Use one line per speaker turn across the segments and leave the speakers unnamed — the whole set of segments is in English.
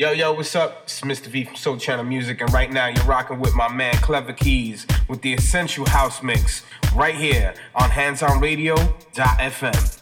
Yo, yo, what's up? It's Mr. V from Soul Channel Music, and right now you're rocking with my man Klevakeys with the Essential House Mix right here on HandzonRadio.fm.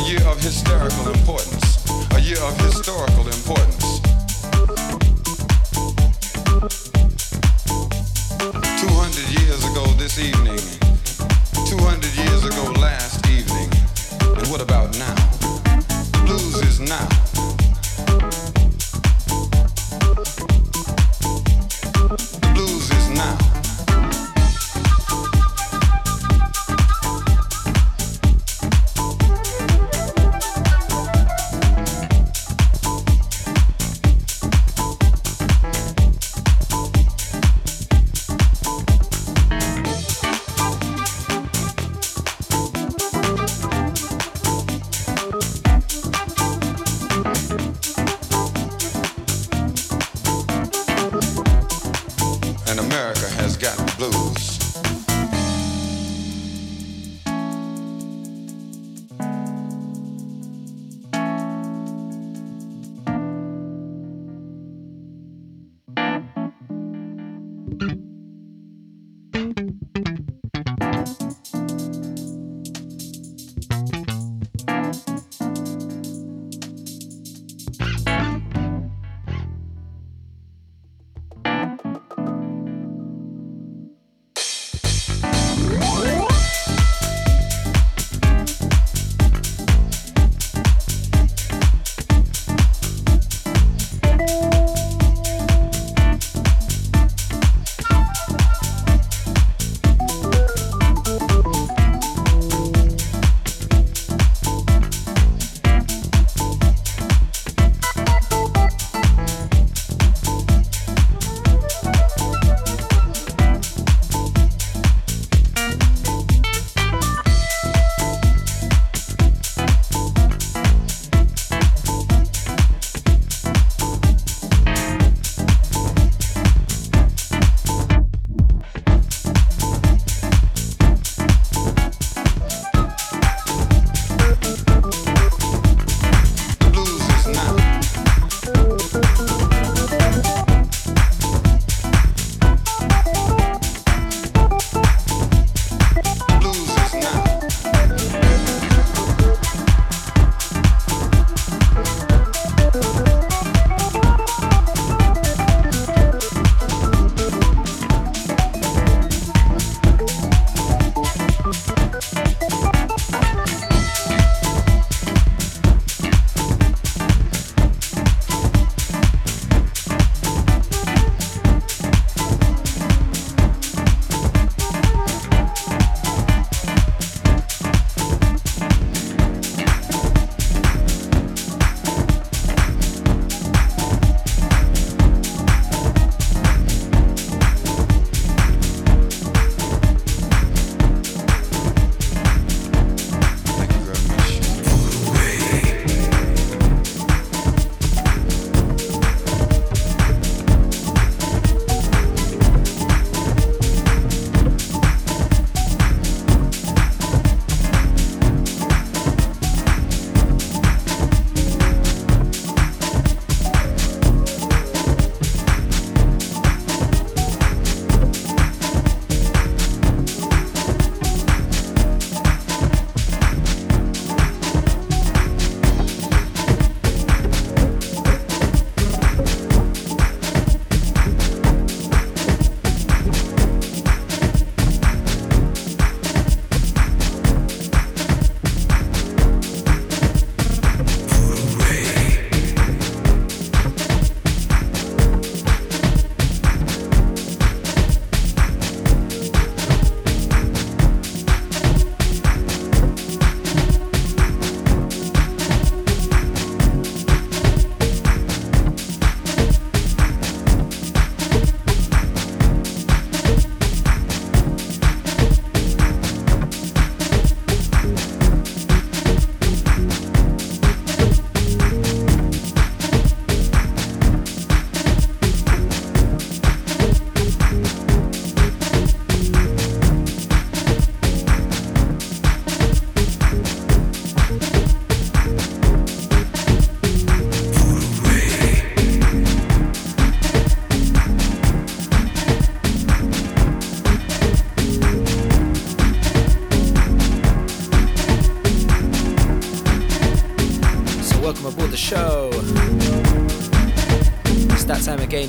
a year of hysterical importance, a year of historical importance. 200 years ago this evening, 200 years ago last evening, and what about now? The blues is now.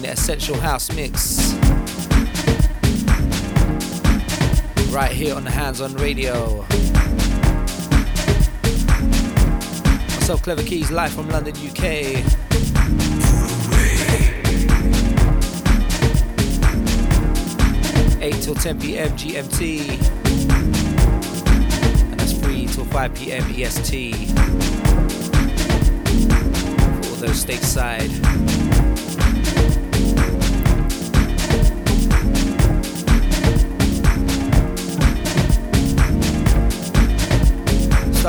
Again, the Essential House Mix. Right here on the Handzon Radio. Myself, Klevakeys, live from London, UK. 8 till 10 p.m. GMT. And that's 3 till 5 p.m. EST. For all those stateside.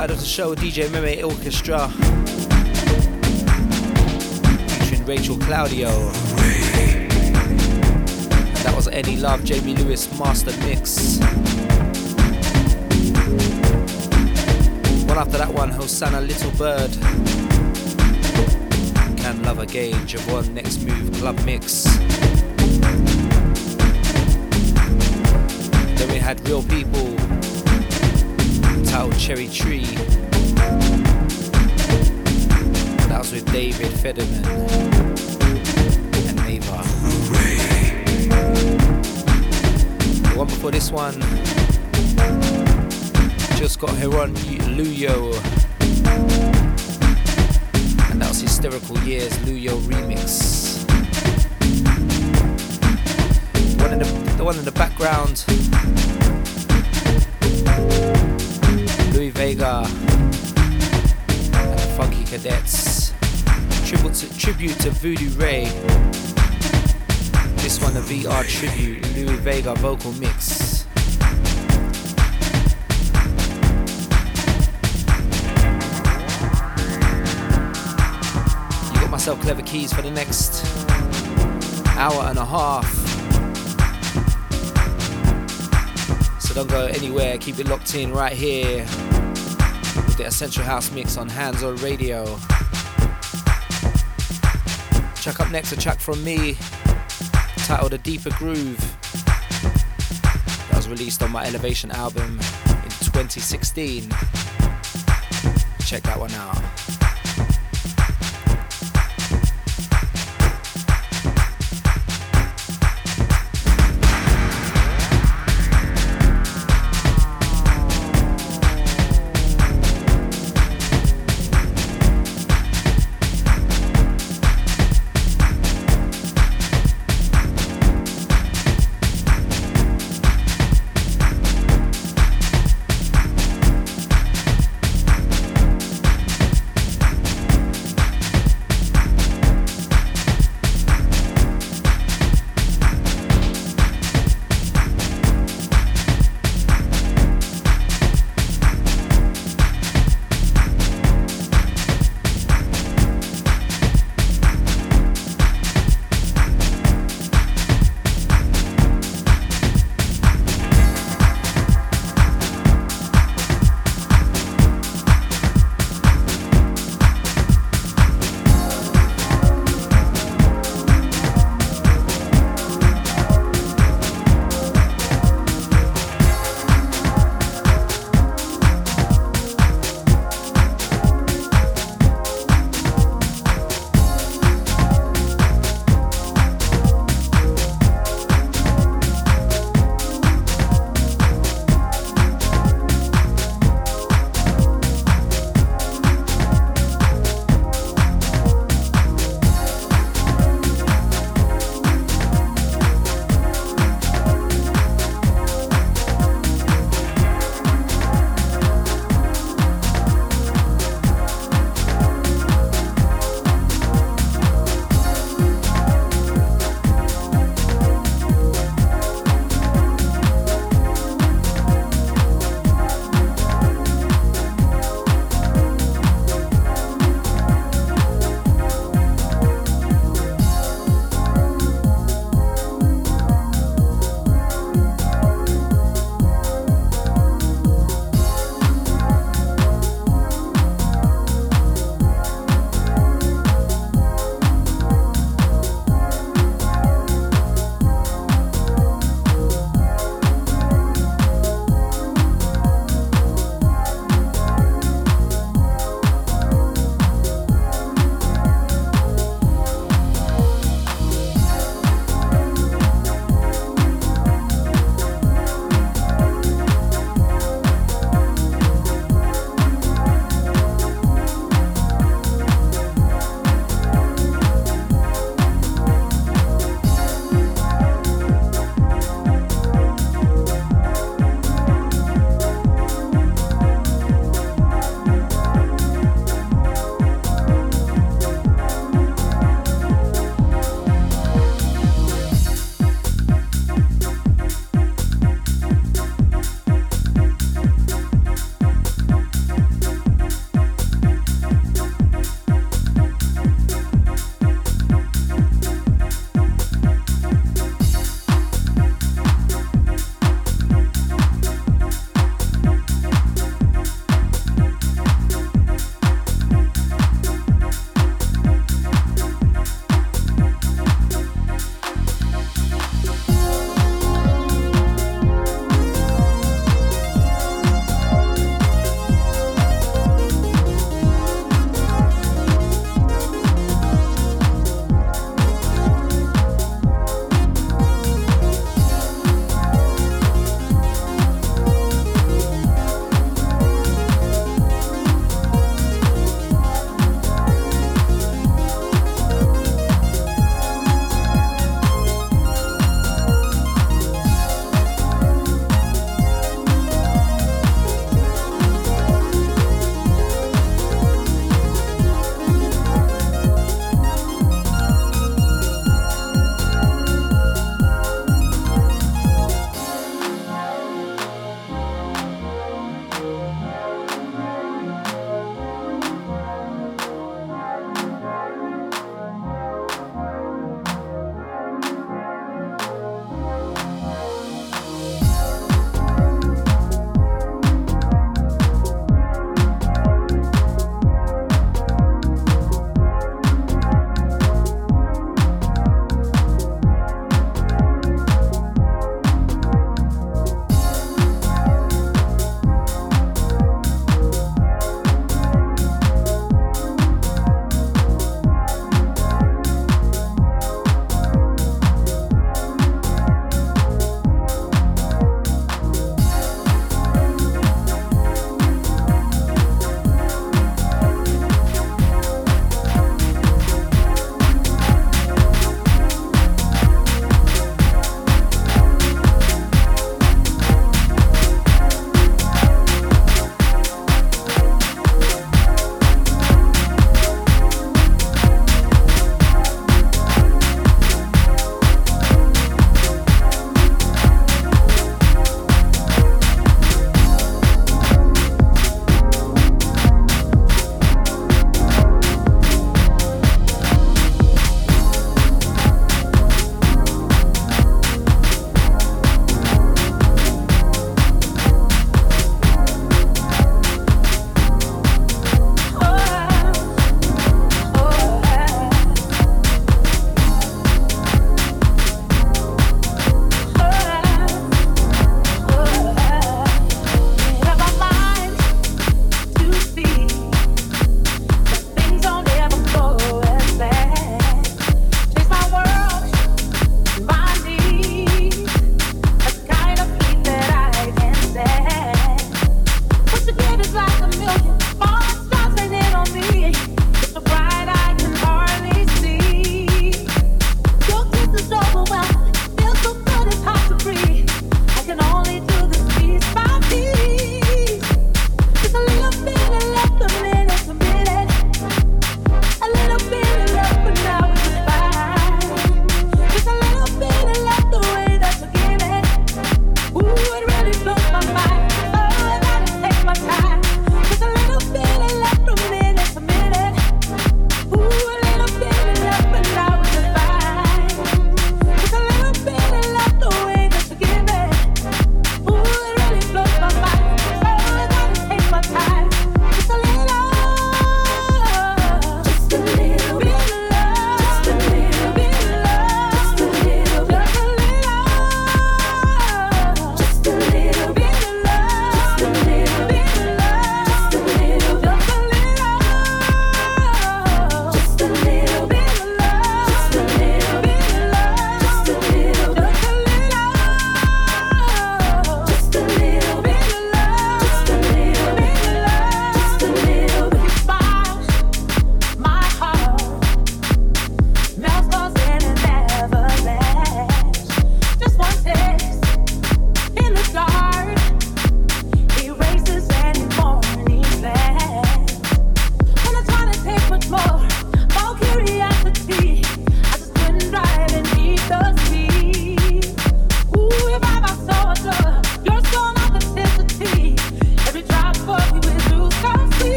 Off the show DJ Meme Orchestra. Featuring Rachel Claudio. That was Any Love, Jamie Lewis Master Mix. One after that one, Hosanna Littlebird. Can Love Again, Jovonn Next Moov Club Mix. Then we had Reel People, titled Cherry Tree. That was with David Federmann and Maeva. The one before this one Gil Scott-Heron Luyo. And that was Hysterical Years Luyo remix. One in the, the one in the background. Cadets. Tribute to, tribute to Voodoo Ray. This one, the VR tribute, Louie Vega vocal mix. Myself Klevakeys for the next hour and a half. So don't go anywhere, keep it locked in right here the Essential House mix on Handzon Radio. Check up next a track from me titled A Deeper Groove that was released on my Elevation album in 2016. Check that one out.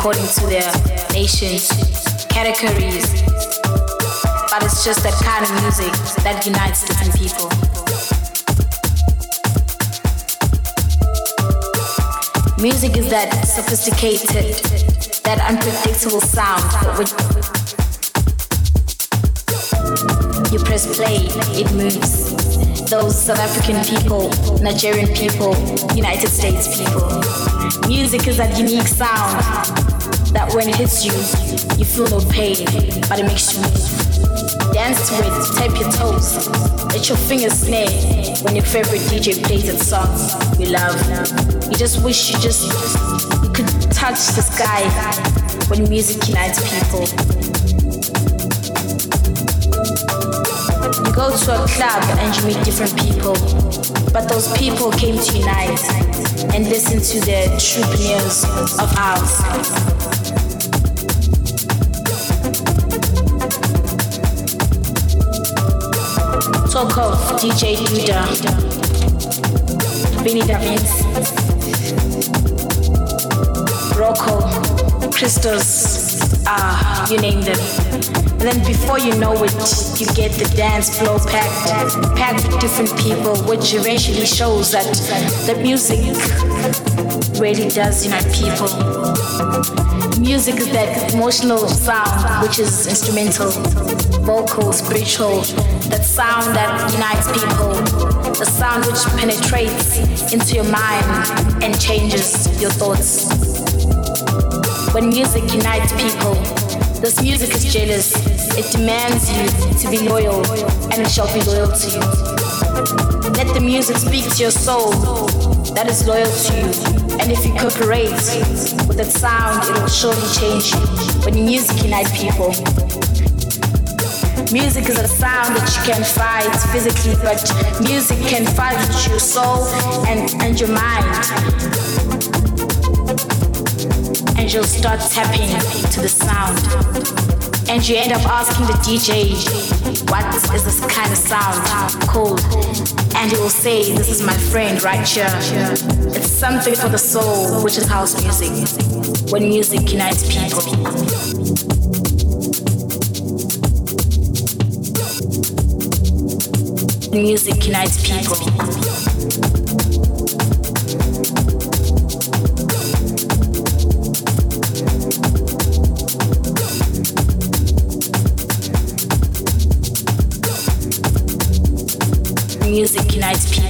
According to their nations, categories. But it's just that kind of music that unites different people. Music is that sophisticated, that unpredictable sound you press play, it moves. Those South African people, Nigerian people, United States people. Music is that unique sound when it hits you, you feel no pain, but it makes you move. Dance to it, tap your toes, let your fingers snare when your favorite DJ plays that song you love. You just wish you just you could touch the sky when music unites people. You go to a club and you meet different people, but those people came to unite and listen to the true troubadours of ours. Talk of DJ Duda, Benny David, Rocco, Christos, ah, you name them. And then before you know it, you get the dance floor packed, packed with different people, which eventually shows that the music really does unite people. Music is that emotional sound, which is instrumental, vocal, spiritual, sound that unites people, the sound which penetrates into your mind and changes your thoughts. When music unites people, this music is jealous. It demands you to be loyal, and it shall be loyal to you. Let the music speak to your soul that is loyal to you. And if you cooperate with that sound, it will surely change you. When music unites people, Music is a sound that you can fight physically, but music can fight with your soul and, and your mind and you'll start tapping to the sound. And you end up asking the DJ, what is this kind of sound called? And he will say, this is my friend right here. It's something for the soul, which is house music. When music unites people. Music unites people. music unites people.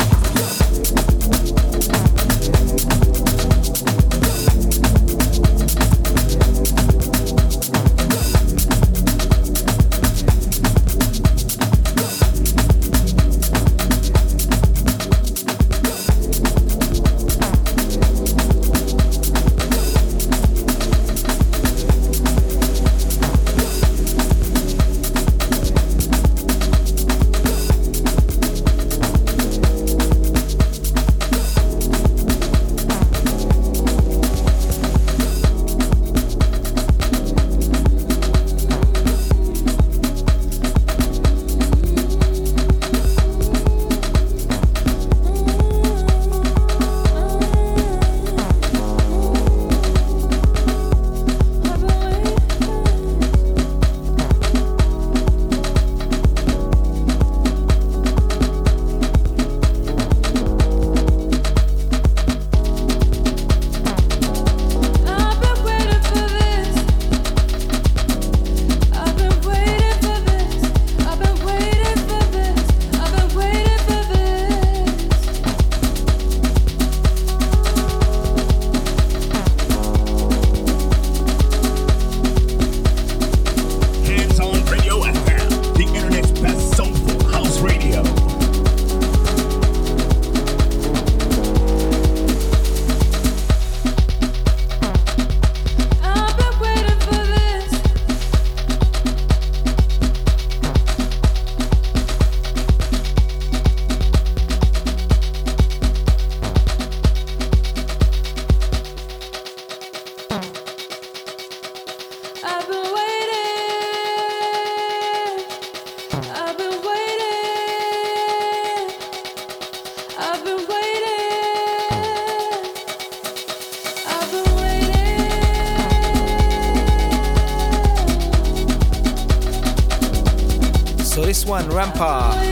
say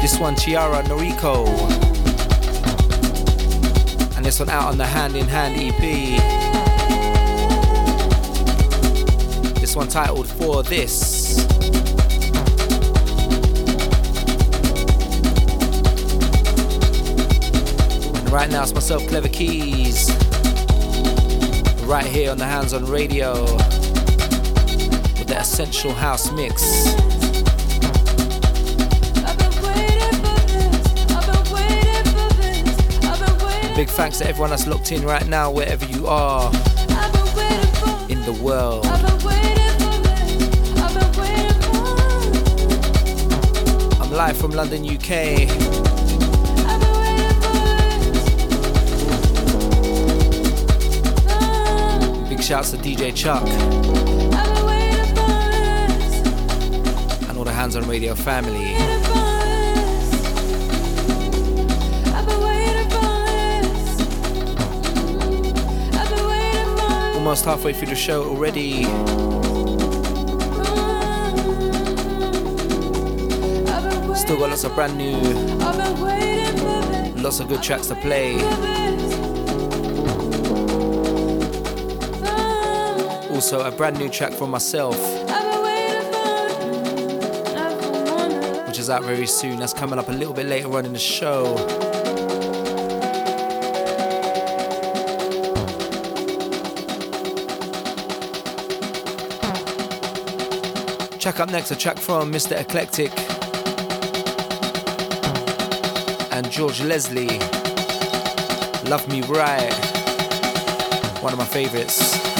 this one. Chiara Noriko. And this one out on the Hand in Hand EP. This one titled For This. And right now it's myself, Klevakeys. Right here on the Handzon Radio. The Essential House Mix. Big thanks to everyone that's locked in right now, wherever you are in the world. I'm live from London, UK. Big shouts to DJ Chuck. Handzon Radio family. almost halfway through the show already. Still got lots of brand new, lots of good tracks to play. Also, a brand new track from myself, out very soon. That's coming up a little bit later on in the show. Track up next, a track from Mr. Eclectic and George Lesley. Love Me Right. One of my favorites.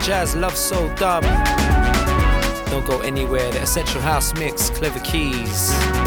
jazz, Love Soul Dub. Don't go anywhere, the essential house mix, Klevakeys.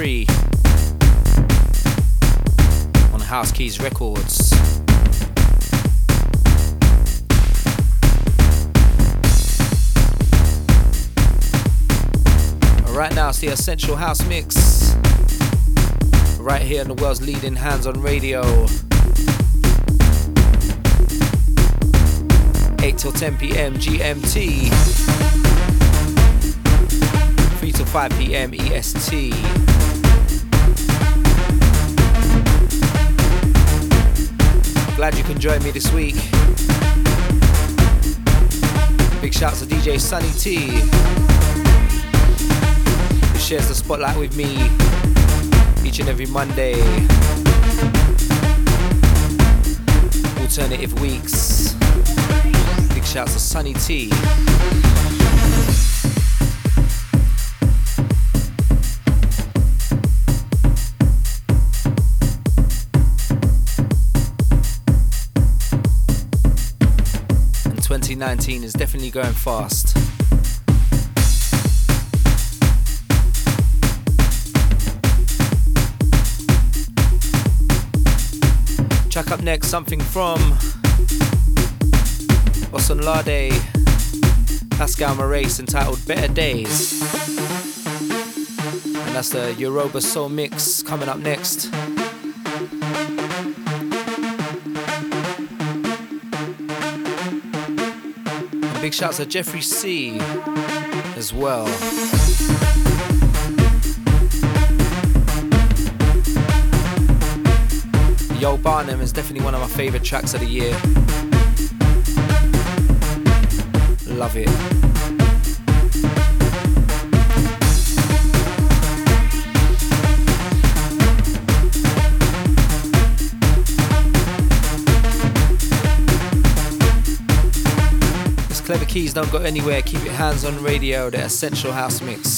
3 on House Keys Records. Right now, it's the Essential House Mix. Right here on the world's leading Handzon Radio. 8 till 10 pm GMT. 3 till 5 pm EST. Glad you can join me this week. Big shouts to DJ Sunny T, who shares the spotlight with me each and every Monday. Alternative weeks. Big shouts to Sunny T. 2019 is definitely going fast. Chuck up next something from Osunlade, Pascal Morais entitled Better Days. And that's the Yoruba Soul Mix coming up next. Big shouts to Jeffrey C as well. Yo Barnum is definitely one of my favorite tracks of the year. love it. Keys don't go anywhere. Keep your Handzon Radio. The Essential House Mix.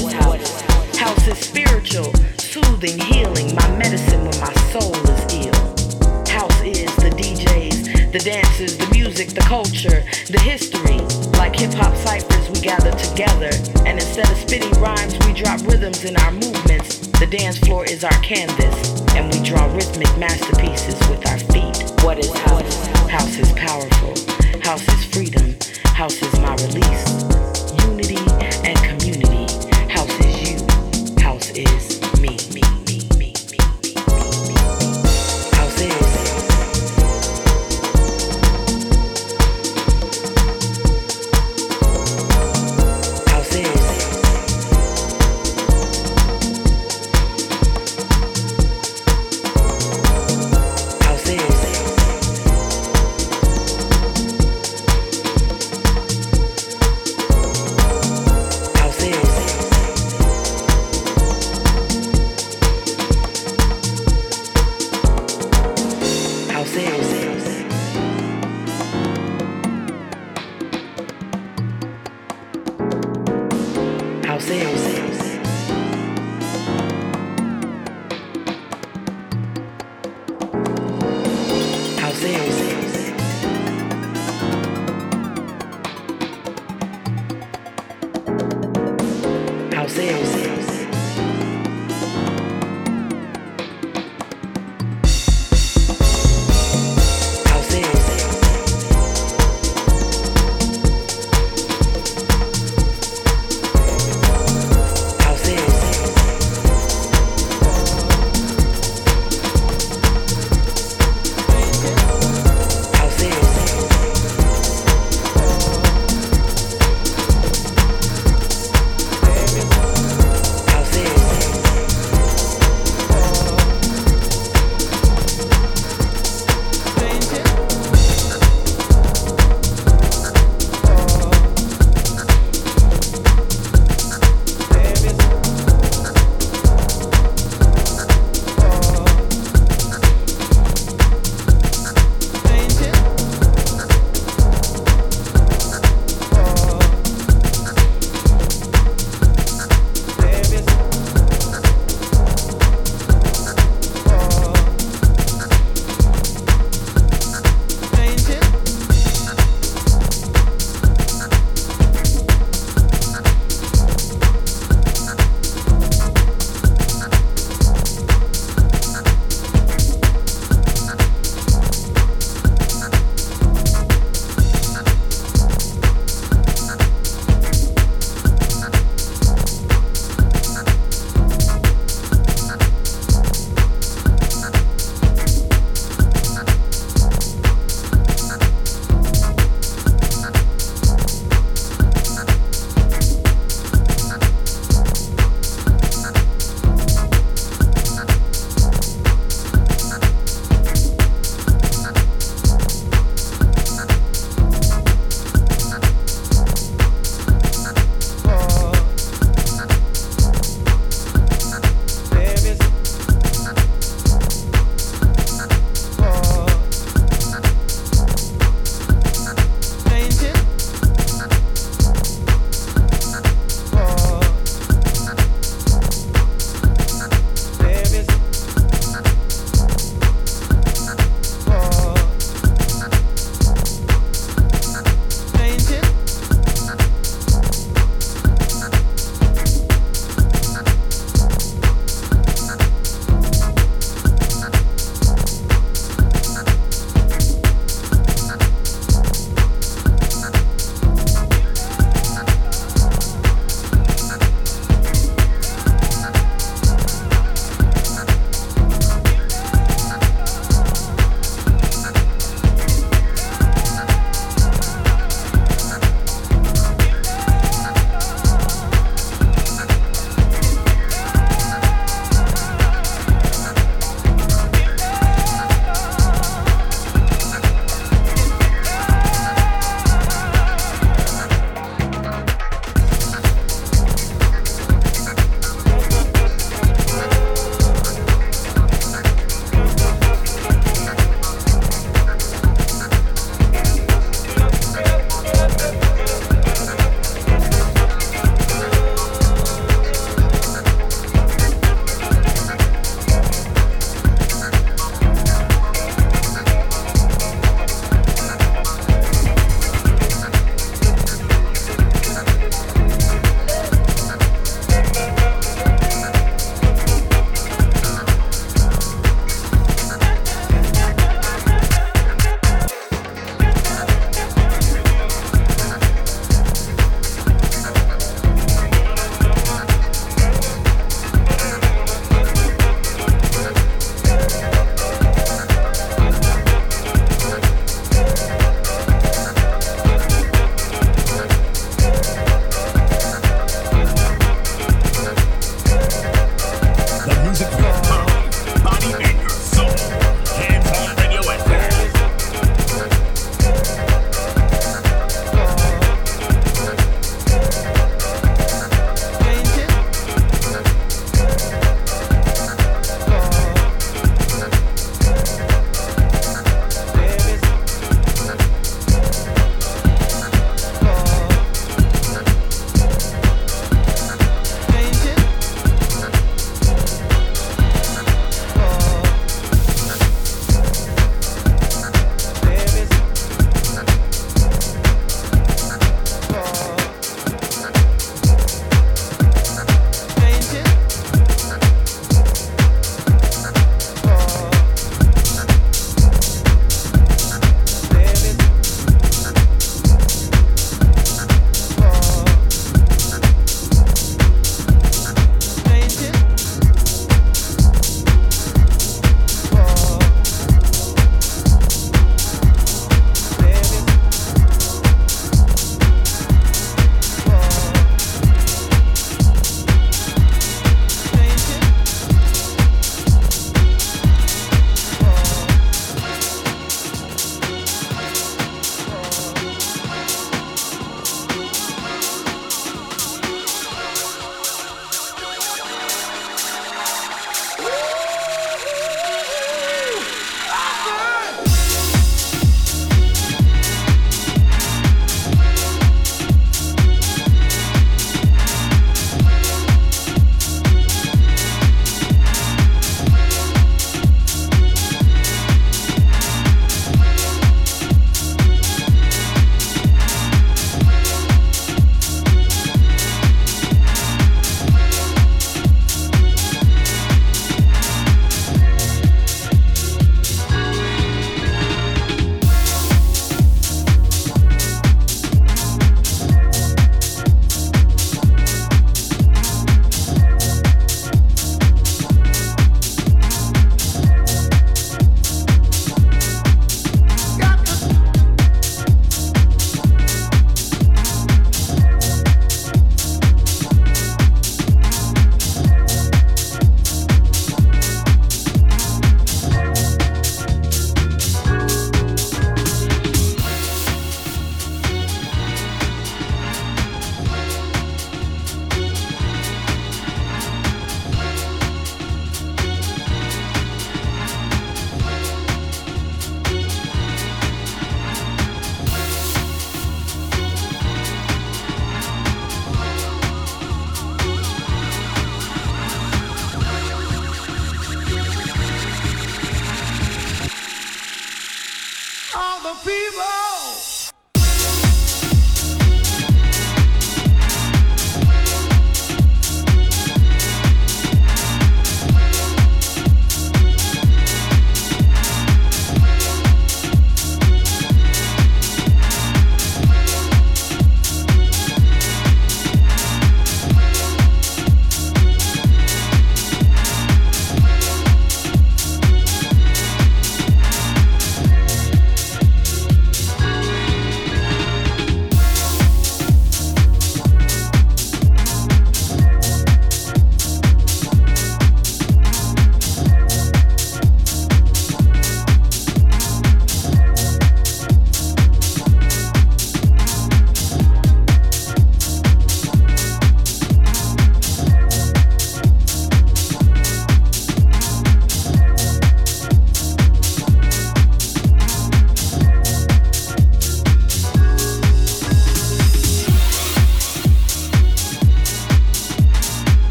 what is house. House is spiritual, soothing, healing, my medicine when my soul is ill. House is the DJs, the dances, the music, the culture, the history. Like hip hop ciphers, we gather together, and instead of spitting rhymes, we drop rhythms in our movements. The dance floor is our canvas, and we draw rhythmic masterpieces with our feet. What is house? House is powerful. House is freedom. House is my release. Unity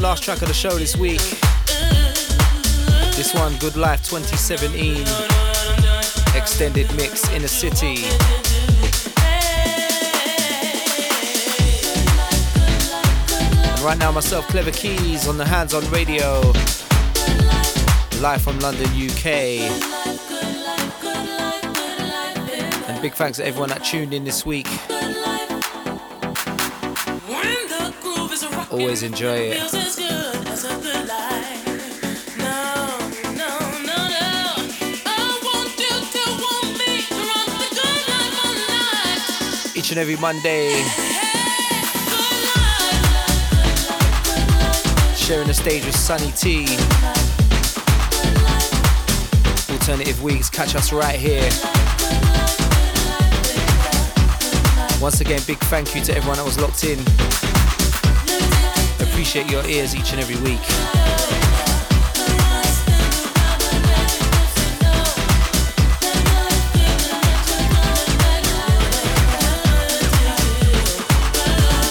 last track of the show this week. This one, Good Life 2017, extended mix Inner City. And right now, myself, Klevakeys, on the Handzon Radio, live from London, UK. And big thanks to everyone that tuned in this week.
Always enjoy it.
Each and every Monday, sharing the stage with Sunny T. Alternative weeks, catch us right here. Once again, big thank you to everyone that was locked in appreciate your ears each and every week.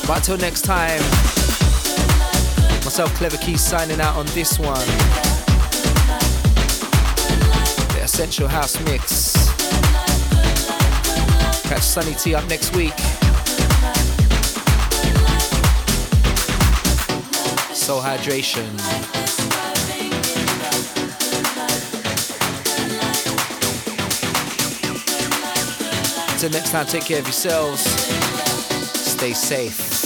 But until next time, myself, Klevakeys, signing out on this one. The Essential House Mix. Catch Sunny T up next week. Soul Hydration. Until next time, take care of yourselves. Stay safe.